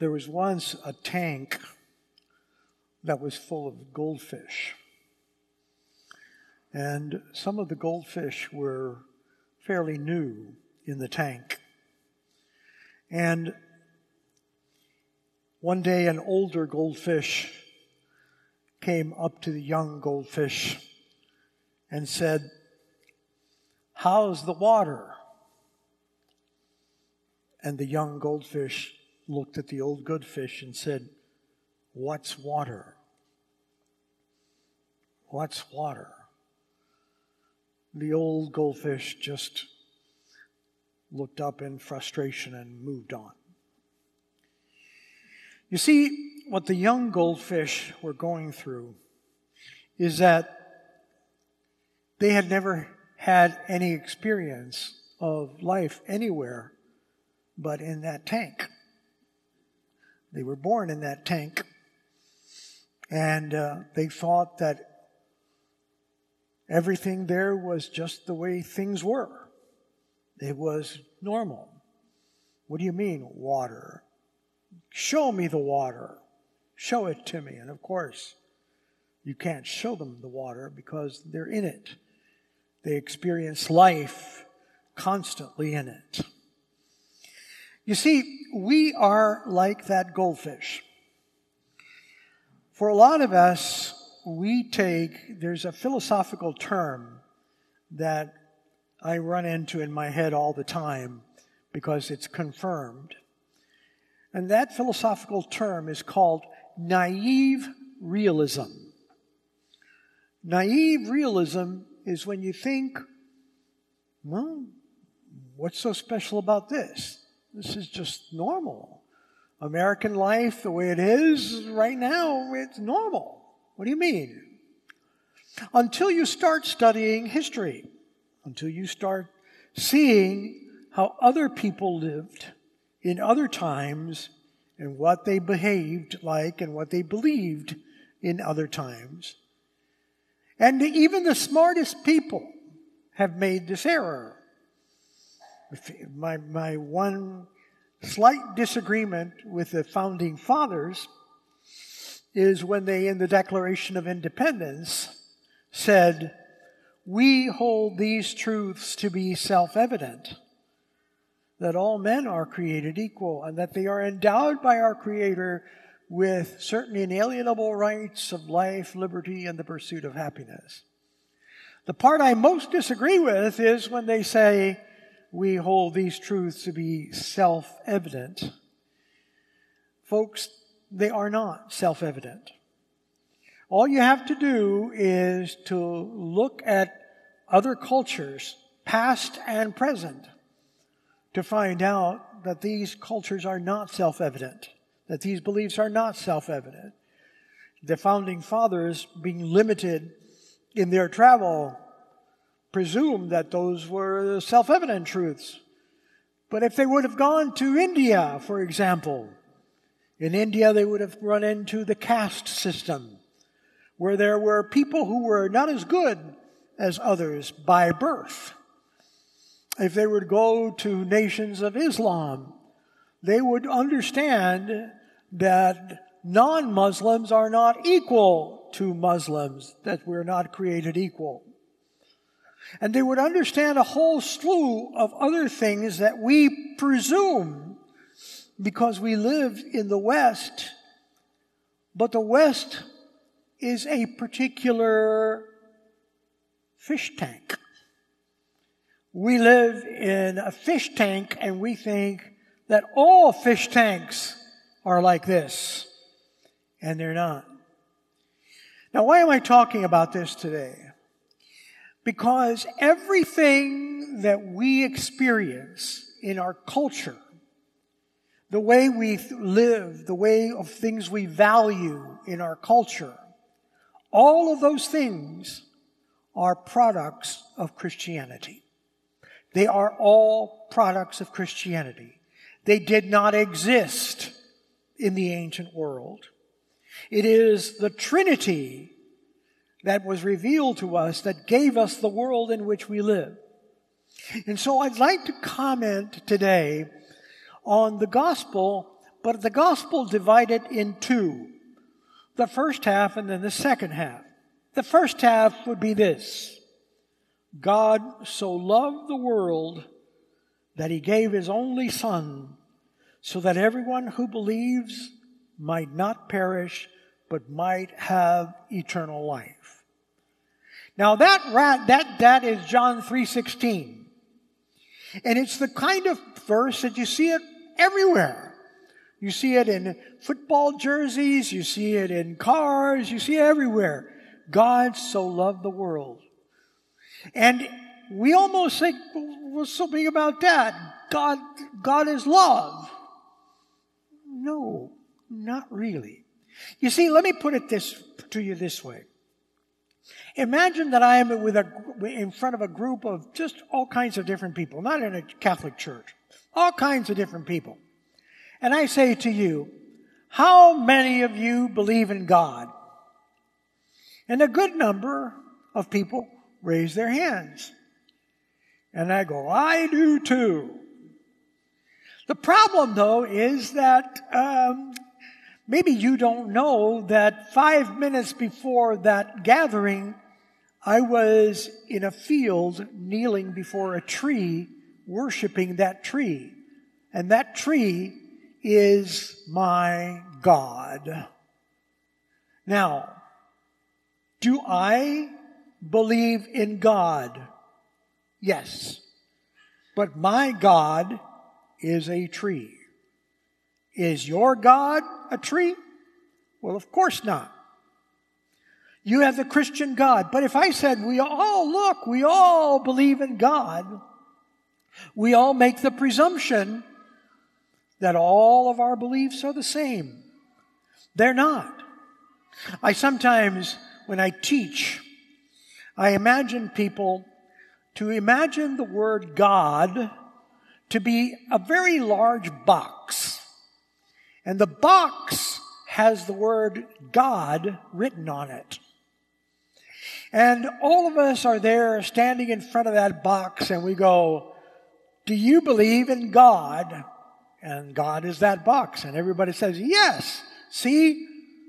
There was once a tank that was full of goldfish. And some of the goldfish were fairly new in the tank. And one day, an older goldfish came up to the young goldfish and said, How's the water? And the young goldfish looked at the old good fish and said, What's water? What's water? The old goldfish just looked up in frustration and moved on. You see, what the young goldfish were going through is that they had never had any experience of life anywhere but in that tank. They were born in that tank. And uh, they thought that everything there was just the way things were. It was normal. What do you mean, water? Show me the water. Show it to me. And of course, you can't show them the water because they're in it. They experience life constantly in it. You see, we are like that goldfish. For a lot of us, we take, there's a philosophical term that I run into in my head all the time because it's confirmed. And that philosophical term is called naive realism. Naive realism is when you think, well, what's so special about this? This is just normal. American life, the way it is right now, it's normal. What do you mean? Until you start studying history, until you start seeing how other people lived in other times and what they behaved like and what they believed in other times. And even the smartest people have made this error. My, my one slight disagreement with the founding fathers is when they, in the Declaration of Independence, said, We hold these truths to be self evident that all men are created equal and that they are endowed by our Creator with certain inalienable rights of life, liberty, and the pursuit of happiness. The part I most disagree with is when they say, we hold these truths to be self evident. Folks, they are not self evident. All you have to do is to look at other cultures, past and present, to find out that these cultures are not self evident, that these beliefs are not self evident. The founding fathers, being limited in their travel, presumed that those were self evident truths. But if they would have gone to India, for example, in India they would have run into the caste system, where there were people who were not as good as others by birth if they would go to nations of Islam, they would understand that non Muslims are not equal to Muslims, that we're not created equal. And they would understand a whole slew of other things that we presume because we live in the West. But the West is a particular fish tank. We live in a fish tank and we think that all fish tanks are like this. And they're not. Now, why am I talking about this today? Because everything that we experience in our culture, the way we live, the way of things we value in our culture, all of those things are products of Christianity. They are all products of Christianity. They did not exist in the ancient world. It is the Trinity that was revealed to us that gave us the world in which we live. And so I'd like to comment today on the gospel but the gospel divided in two the first half and then the second half. The first half would be this God so loved the world that he gave his only Son, so that everyone who believes might not perish, but might have eternal life. Now that, that, that is John 3.16. And it's the kind of verse that you see it everywhere. You see it in football jerseys, you see it in cars, you see it everywhere. God so loved the world. And we almost think, well, something about that. God, God is love. No, not really. You see, let me put it this to you this way. Imagine that I am with a, in front of a group of just all kinds of different people, not in a Catholic church, all kinds of different people. And I say to you, how many of you believe in God? And a good number of people raise their hands. And I go, I do too. The problem, though, is that um, maybe you don't know that five minutes before that gathering, I was in a field kneeling before a tree, worshiping that tree. And that tree is my God. Now, do I believe in God? Yes. But my God is a tree. Is your God a tree? Well, of course not. You have the Christian God. But if I said, we all, look, we all believe in God, we all make the presumption that all of our beliefs are the same. They're not. I sometimes, when I teach, I imagine people to imagine the word God to be a very large box. And the box has the word God written on it. And all of us are there standing in front of that box and we go, Do you believe in God? And God is that box. And everybody says, Yes. See,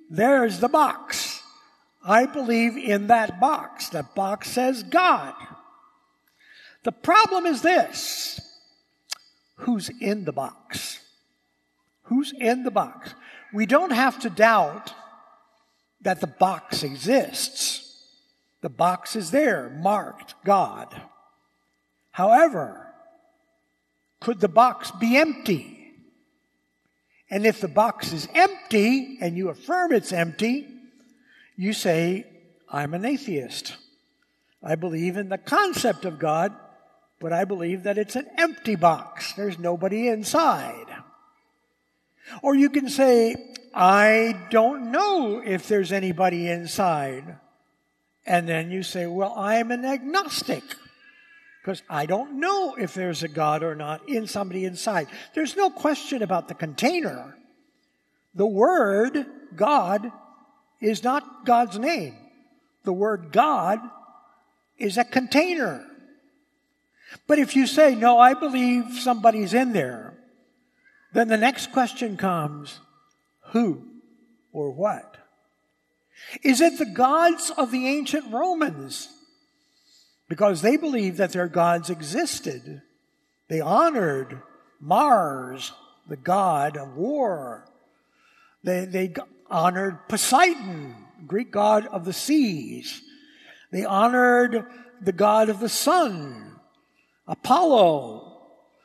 there's the box. I believe in that box. That box says God. The problem is this who's in the box? Who's in the box? We don't have to doubt that the box exists. The box is there, marked God. However, could the box be empty? And if the box is empty and you affirm it's empty, you say, I'm an atheist. I believe in the concept of God, but I believe that it's an empty box. There's nobody inside. Or you can say, I don't know if there's anybody inside. And then you say, well, I'm an agnostic because I don't know if there's a God or not in somebody inside. There's no question about the container. The word God is not God's name. The word God is a container. But if you say, no, I believe somebody's in there, then the next question comes, who or what? Is it the gods of the ancient Romans? Because they believed that their gods existed. They honored Mars, the god of war. They, they honored Poseidon, Greek god of the seas. They honored the god of the sun, Apollo.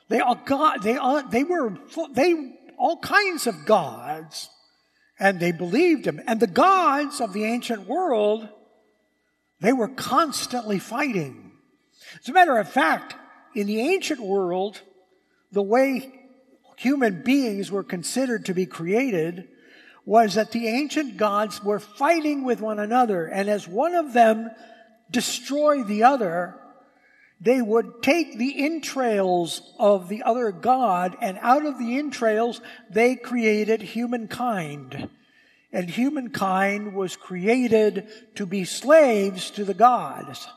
They are God. They are. They were. They all kinds of gods, and they believed him. And the gods of the ancient world, they were constantly fighting. As a matter of fact, in the ancient world, the way human beings were considered to be created was that the ancient gods were fighting with one another, and as one of them destroyed the other, they would take the entrails of the other God, and out of the entrails, they created humankind. And humankind was created to be slaves to the gods.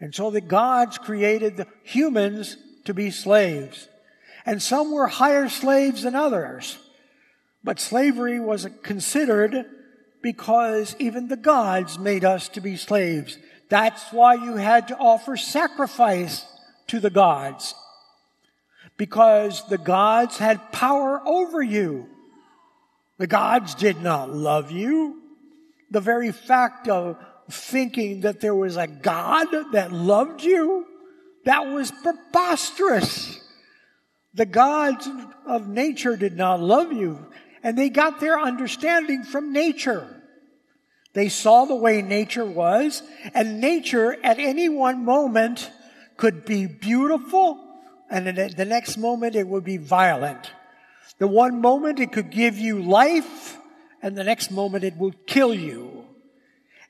And so the gods created the humans to be slaves. And some were higher slaves than others. But slavery was considered because even the gods made us to be slaves. That's why you had to offer sacrifice to the gods. Because the gods had power over you. The gods did not love you. The very fact of thinking that there was a God that loved you, that was preposterous. The gods of nature did not love you, and they got their understanding from nature. They saw the way nature was, and nature at any one moment could be beautiful, and the next moment it would be violent. The one moment it could give you life, and the next moment it would kill you.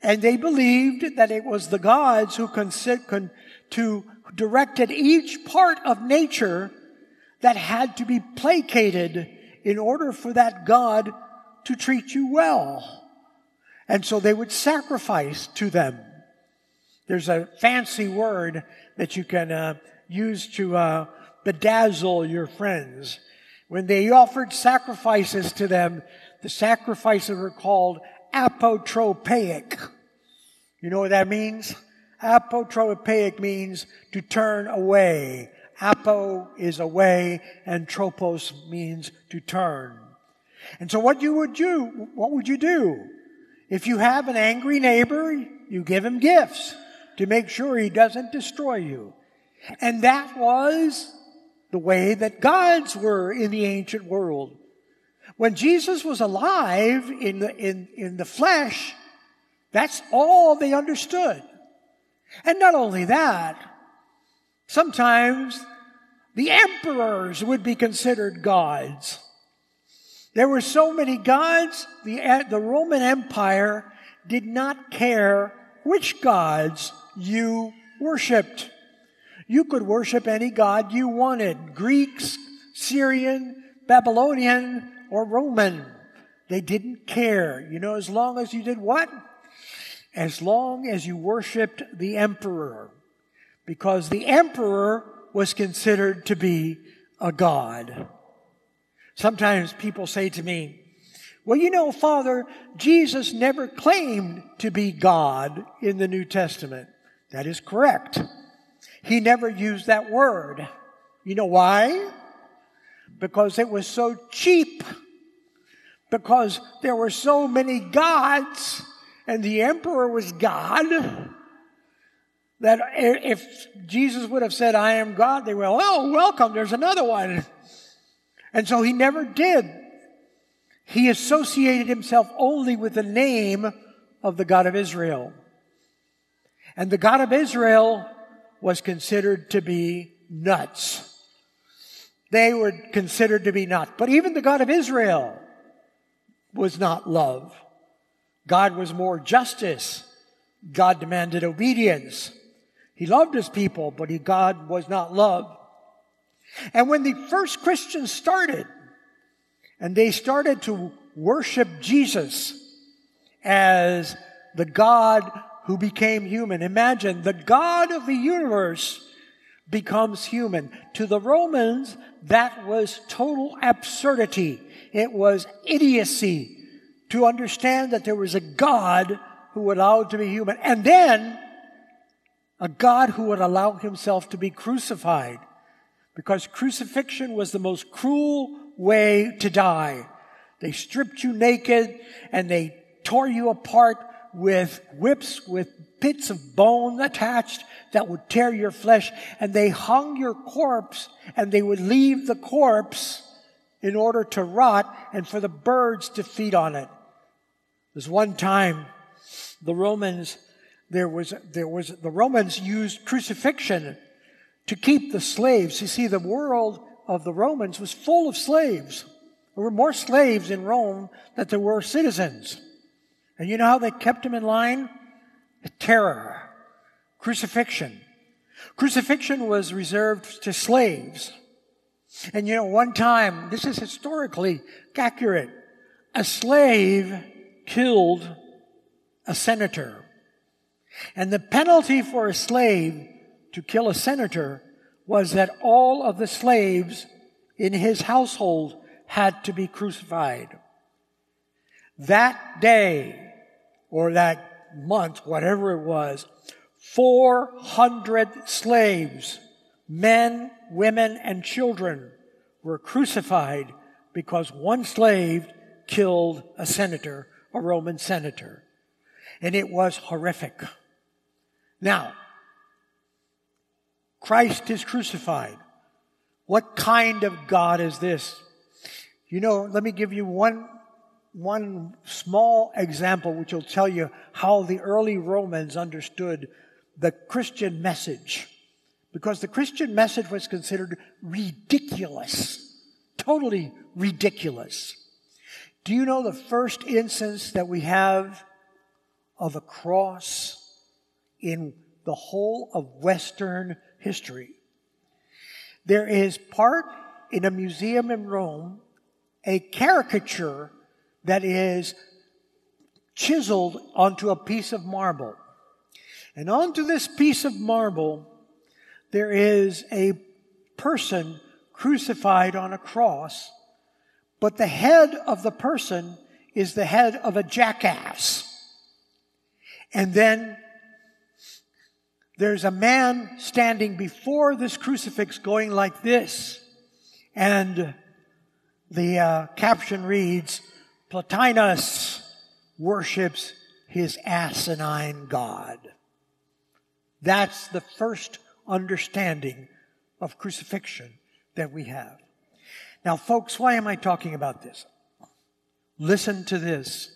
And they believed that it was the gods who con- con- to directed each part of nature that had to be placated in order for that God to treat you well. And so they would sacrifice to them. There's a fancy word that you can uh, use to uh, bedazzle your friends. When they offered sacrifices to them, the sacrifices were called apotropaic. You know what that means? Apotropaic means to turn away. Apo is away and tropos means to turn. And so what you would do, what would you do? If you have an angry neighbor, you give him gifts to make sure he doesn't destroy you. And that was the way that gods were in the ancient world. When Jesus was alive in the, in, in the flesh, that's all they understood. And not only that, sometimes the emperors would be considered gods. There were so many gods, the, uh, the Roman Empire did not care which gods you worshiped. You could worship any god you wanted Greeks, Syrian, Babylonian, or Roman. They didn't care. You know, as long as you did what? As long as you worshiped the emperor. Because the emperor was considered to be a god. Sometimes people say to me, well, you know, Father, Jesus never claimed to be God in the New Testament. That is correct. He never used that word. You know why? Because it was so cheap. Because there were so many gods and the emperor was God that if Jesus would have said, I am God, they were, oh, welcome, there's another one. And so he never did. He associated himself only with the name of the God of Israel. And the God of Israel was considered to be nuts. They were considered to be nuts. But even the God of Israel was not love. God was more justice. God demanded obedience. He loved his people, but he, God was not love. And when the first Christians started, and they started to worship Jesus as the God who became human. Imagine the God of the universe becomes human. To the Romans, that was total absurdity. It was idiocy to understand that there was a God who allowed to be human. And then a God who would allow himself to be crucified because crucifixion was the most cruel way to die. They stripped you naked and they tore you apart with whips with bits of bone attached that would tear your flesh and they hung your corpse and they would leave the corpse in order to rot and for the birds to feed on it. There's one time the Romans there was there was the Romans used crucifixion to keep the slaves. You see, the world of the Romans was full of slaves. There were more slaves in Rome than there were citizens. And you know how they kept them in line? Terror. Crucifixion. Crucifixion was reserved to slaves. And you know, one time, this is historically accurate, a slave killed a senator. And the penalty for a slave to kill a senator was that all of the slaves in his household had to be crucified. that day or that month, whatever it was, 400 slaves, men, women, and children were crucified because one slave killed a senator, a Roman senator. And it was horrific. Now, Christ is crucified. What kind of God is this? You know, let me give you one, one small example which will tell you how the early Romans understood the Christian message. Because the Christian message was considered ridiculous. Totally ridiculous. Do you know the first instance that we have of a cross in the whole of Western history. There is part in a museum in Rome, a caricature that is chiseled onto a piece of marble. And onto this piece of marble, there is a person crucified on a cross, but the head of the person is the head of a jackass. And then there's a man standing before this crucifix going like this. And the uh, caption reads, Plotinus worships his asinine God. That's the first understanding of crucifixion that we have. Now, folks, why am I talking about this? Listen to this.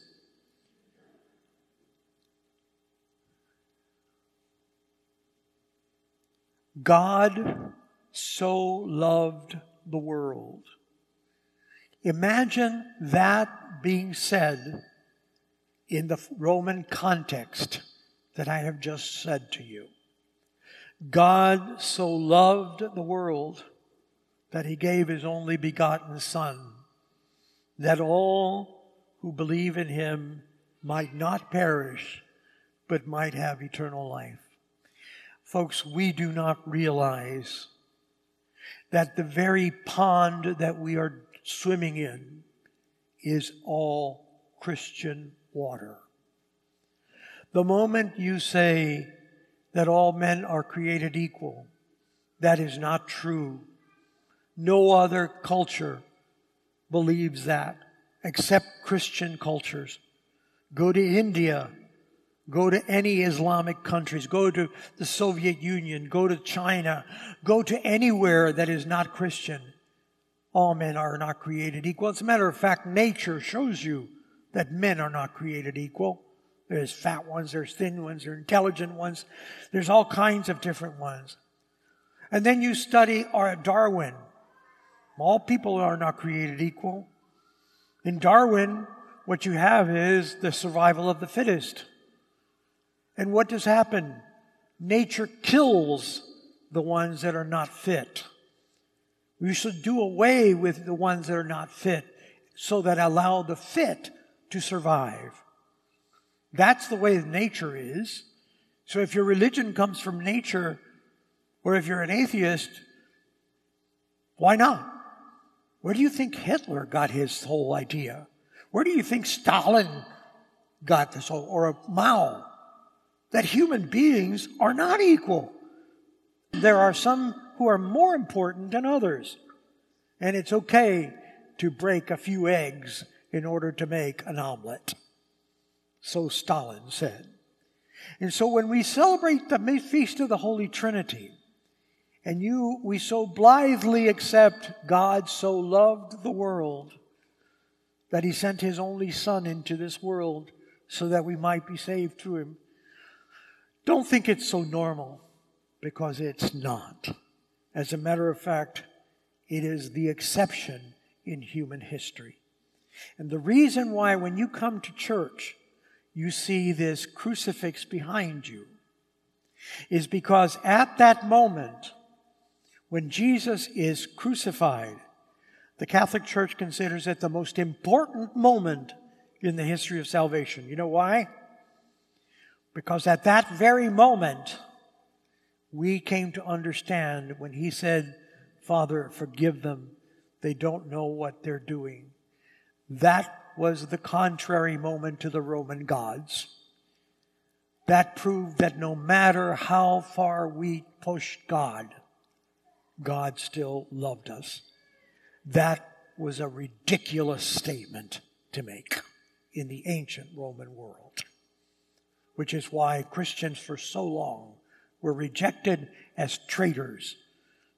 God so loved the world. Imagine that being said in the Roman context that I have just said to you. God so loved the world that he gave his only begotten Son, that all who believe in him might not perish, but might have eternal life. Folks, we do not realize that the very pond that we are swimming in is all Christian water. The moment you say that all men are created equal, that is not true. No other culture believes that except Christian cultures. Go to India Go to any Islamic countries. Go to the Soviet Union. Go to China. Go to anywhere that is not Christian. All men are not created equal. As a matter of fact, nature shows you that men are not created equal. There's fat ones, there's thin ones, there's intelligent ones. There's all kinds of different ones. And then you study Darwin. All people are not created equal. In Darwin, what you have is the survival of the fittest. And what does happen? Nature kills the ones that are not fit. We should do away with the ones that are not fit so that allow the fit to survive. That's the way nature is. So if your religion comes from nature, or if you're an atheist, why not? Where do you think Hitler got his whole idea? Where do you think Stalin got this whole, or Mao? That human beings are not equal. There are some who are more important than others. And it's okay to break a few eggs in order to make an omelet. So Stalin said. And so when we celebrate the Feast of the Holy Trinity, and you, we so blithely accept God so loved the world that he sent his only Son into this world so that we might be saved through him. Don't think it's so normal because it's not. As a matter of fact, it is the exception in human history. And the reason why, when you come to church, you see this crucifix behind you is because at that moment, when Jesus is crucified, the Catholic Church considers it the most important moment in the history of salvation. You know why? Because at that very moment, we came to understand when he said, Father, forgive them. They don't know what they're doing. That was the contrary moment to the Roman gods. That proved that no matter how far we pushed God, God still loved us. That was a ridiculous statement to make in the ancient Roman world, which is why Christians for so long were rejected as traitors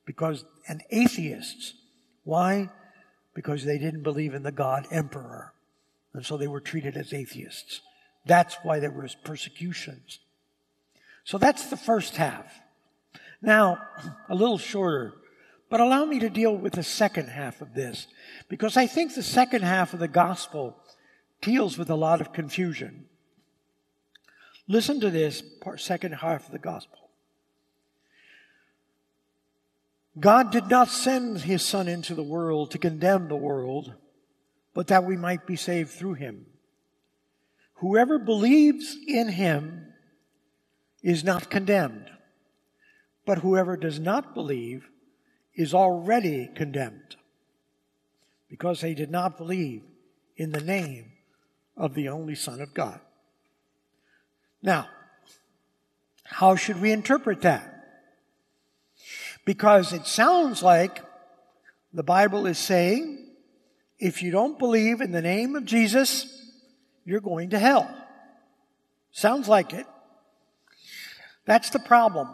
because and atheists. Why? Because they didn't believe in the God emperor. And so they were treated as atheists. That's why there was persecutions. So that's the first half. Now, a little shorter, but allow me to deal with the second half of this, because I think the second half of the gospel deals with a lot of confusion. Listen to this second half of the gospel. God did not send his Son into the world to condemn the world, but that we might be saved through him. Whoever believes in him is not condemned, but whoever does not believe is already condemned because they did not believe in the name of the only Son of God. Now, how should we interpret that? Because it sounds like the Bible is saying if you don't believe in the name of Jesus, you're going to hell. Sounds like it. That's the problem.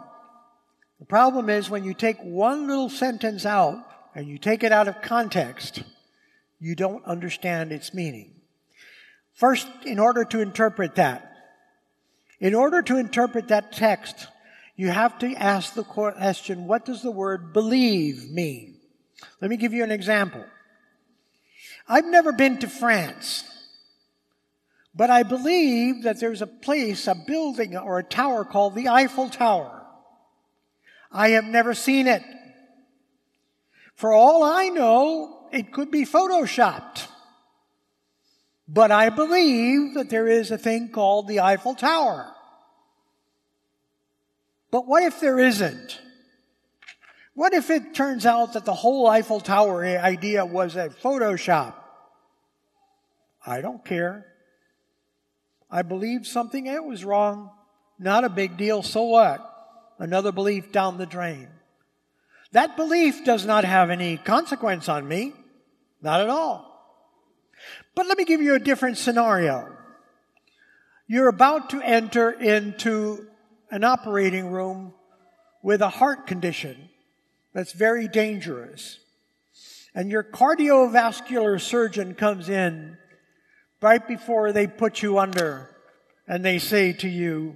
The problem is when you take one little sentence out and you take it out of context, you don't understand its meaning. First, in order to interpret that, in order to interpret that text, you have to ask the question, what does the word believe mean? Let me give you an example. I've never been to France, but I believe that there's a place, a building or a tower called the Eiffel Tower. I have never seen it. For all I know, it could be photoshopped. But I believe that there is a thing called the Eiffel Tower. But what if there isn't? What if it turns out that the whole Eiffel Tower idea was a Photoshop? I don't care. I believed something, it was wrong. Not a big deal, so what? Another belief down the drain. That belief does not have any consequence on me. Not at all. But let me give you a different scenario. You're about to enter into an operating room with a heart condition that's very dangerous. And your cardiovascular surgeon comes in right before they put you under and they say to you,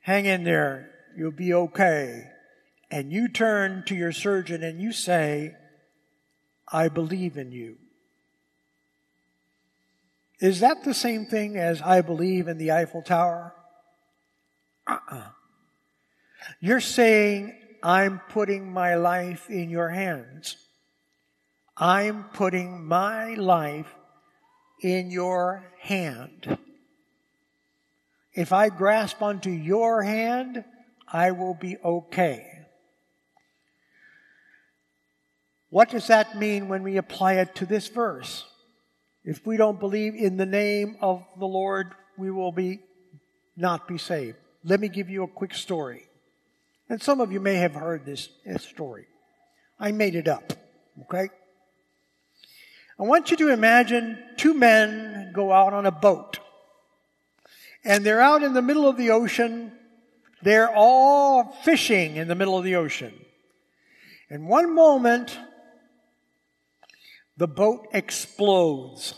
hang in there, you'll be okay. And you turn to your surgeon and you say, I believe in you. Is that the same thing as I believe in the Eiffel Tower? Uh-uh. You're saying, I'm putting my life in your hands. I'm putting my life in your hand. If I grasp onto your hand, I will be okay. What does that mean when we apply it to this verse? If we don't believe in the name of the Lord, we will be not be saved. Let me give you a quick story. And some of you may have heard this, story. I made it up, okay? I want you to imagine two men go out on a boat. And they're out in the middle of the ocean. They're all fishing in the middle of the ocean. In one moment, the boat explodes,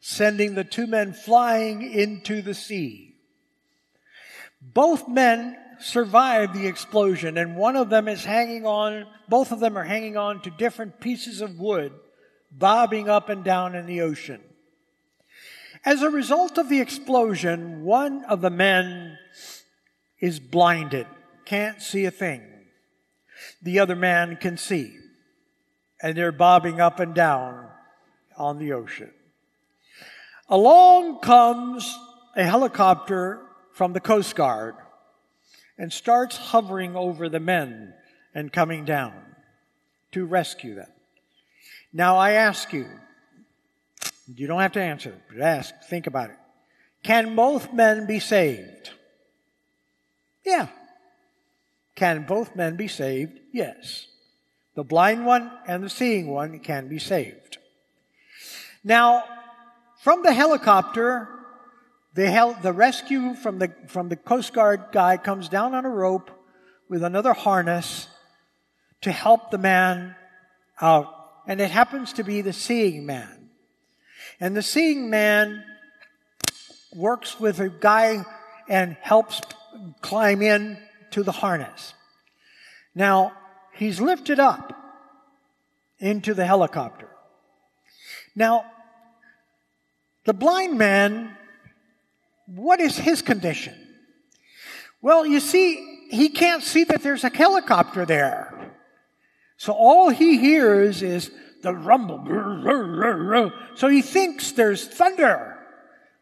sending the two men flying into the sea. Both men survived the explosion, and one of them is hanging on, both of them are hanging on to different pieces of wood, bobbing up and down in the ocean. As a result of the explosion, one of the men is blinded, can't see a thing. The other man can see, and they're bobbing up and down on the ocean. Along comes a helicopter from the Coast Guard and starts hovering over the men and coming down to rescue them. Now I ask you, You don't have to answer, but ask, think about it. Can both men be saved? Yeah. Can both men be saved? Yes. The blind one and the seeing one can be saved. Now, from the helicopter, the, hel- the rescue from the, from the Coast Guard guy comes down on a rope with another harness to help the man out. And it happens to be the seeing man. And the seeing man works with a guy and helps climb in to the harness. Now, he's lifted up into the helicopter. Now, the blind man, what is his condition? Well, you see, he can't see that there's a helicopter there. So all he hears is the rumble. So he thinks there's thunder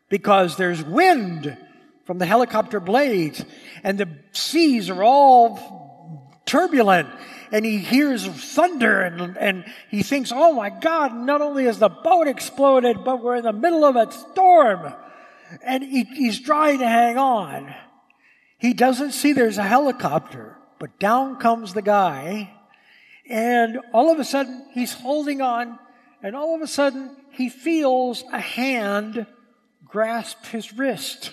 because there's wind from the helicopter blades and the seas are all turbulent and he hears thunder and, and he thinks, oh my God, not only has the boat exploded, but we're in the middle of a storm. And he, he's trying to hang on. He doesn't see there's a helicopter, but down comes the guy and all of a sudden he's holding on and all of a sudden he feels a hand grasp his wrist.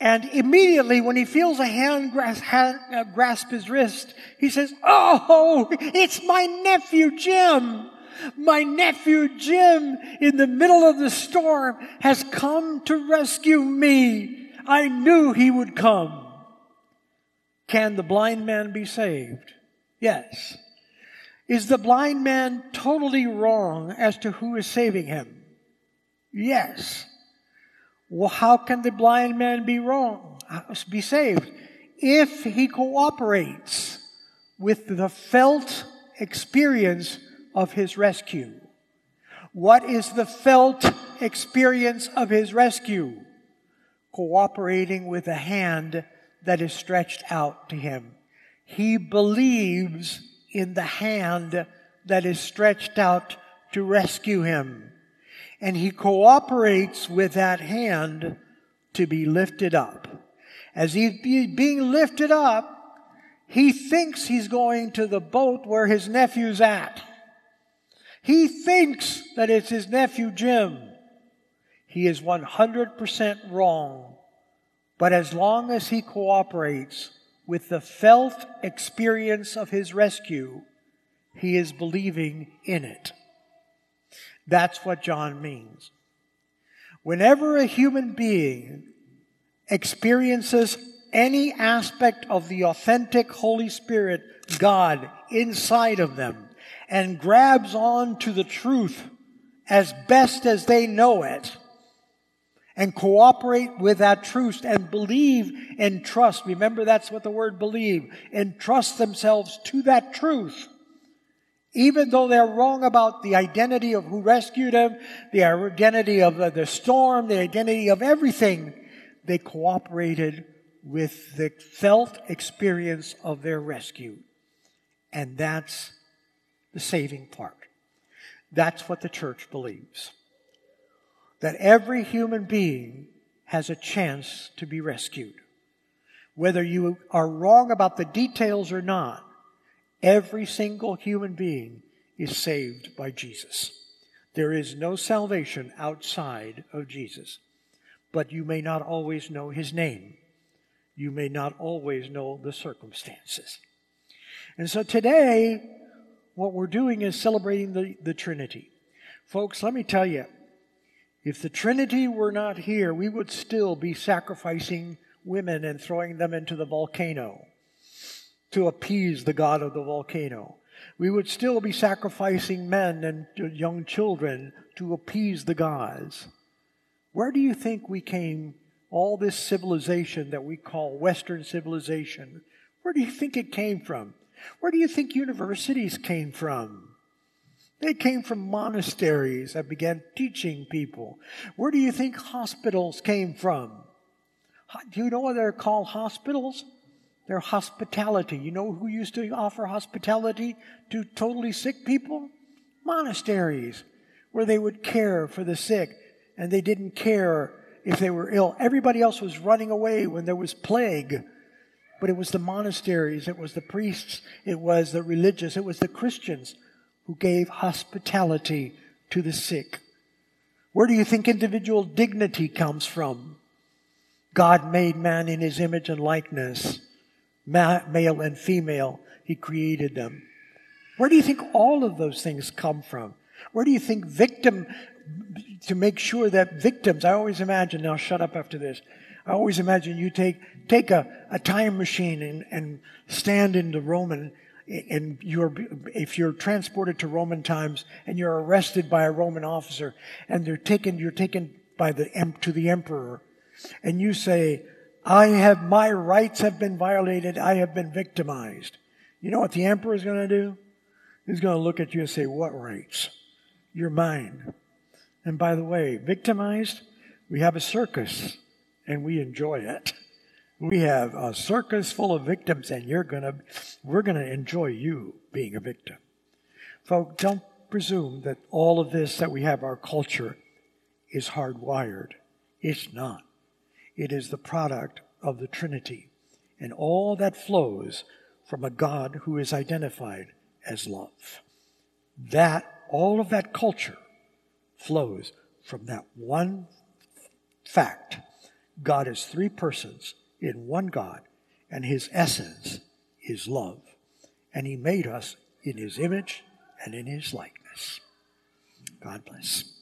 And immediately, when he feels a hand grasp, hand, uh, grasp his wrist, he says, Oh, it's my nephew Jim. My nephew Jim, in the middle of the storm, has come to rescue me. I knew he would come. Can the blind man be saved? Yes. Is the blind man totally wrong as to who is saving him? Yes. Well, how can the blind man be wrong, be saved? If he cooperates with the felt experience of his rescue. What is the felt experience of his rescue? Cooperating with a hand that is stretched out to him. He believes in the hand that is stretched out to rescue him and he cooperates with that hand to be lifted up. As he's being lifted up, he thinks he's going to the boat where his nephew's at. He thinks that it's his nephew Jim. He is 100% wrong. But as long as he cooperates with the felt experience of his rescue, he is believing in it. That's what John means. Whenever a human being experiences any aspect of the authentic Holy Spirit, God, inside of them, and grabs on to the truth as best as they know it, and cooperate with that truth and believe and trust. Remember, that's what the word believe, and trust themselves to that truth even though they're wrong about the identity of who rescued them, the identity of the storm, the identity of everything, they cooperated with the felt experience of their rescue. And that's the saving part. That's what the church believes. That every human being has a chance to be rescued. Whether you are wrong about the details or not, Every single human being is saved by Jesus. There is no salvation outside of Jesus. But you may not always know his name. You may not always know the circumstances. And so today, what we're doing is celebrating the, the Trinity. Folks, let me tell you, if the Trinity were not here, we would still be sacrificing women and throwing them into the volcano to appease the god of the volcano. We would still be sacrificing men and young children to appease the gods. Where do you think we came, all this civilization that we call Western civilization? Where do you think it came from? Where do you think universities came from? They came from monasteries that began teaching people. Where do you think hospitals came from? Do you know what they're called hospitals? Their hospitality. You know who used to offer hospitality to totally sick people? Monasteries. where they would care for the sick and they didn't care if they were ill. Everybody else was running away when there was plague. But it was the monasteries, it was the priests, it was the religious, it was the Christians who gave hospitality to the sick. Where do you think individual dignity comes from? God made man in his image and likeness, male and female. He created them. Where do you think all of those things come from? Where do you think victim, to make sure that victims, I always imagine, now shut up after this. I always imagine you take, take a, a time machine and, and stand in the Roman, and you're, if you're transported to Roman times and you're arrested by a Roman officer and they're taken, you're taken by the, to the emperor and you say, I have, my rights have been violated. I have been victimized. You know what the emperor is going to do? He's going to look at you and say, what rights? You're mine. And by the way, victimized, we have a circus and we enjoy it. We have a circus full of victims and you're going to, we're going to enjoy you being a victim. Folks, don't presume that all of this that we have, our culture, is hardwired. It's not. It is the product of the Trinity. And all that flows from a God who is identified as love. That, all of that culture flows from that one fact. God is three persons in one God, and his essence is love. And he made us in his image and in his likeness. God bless.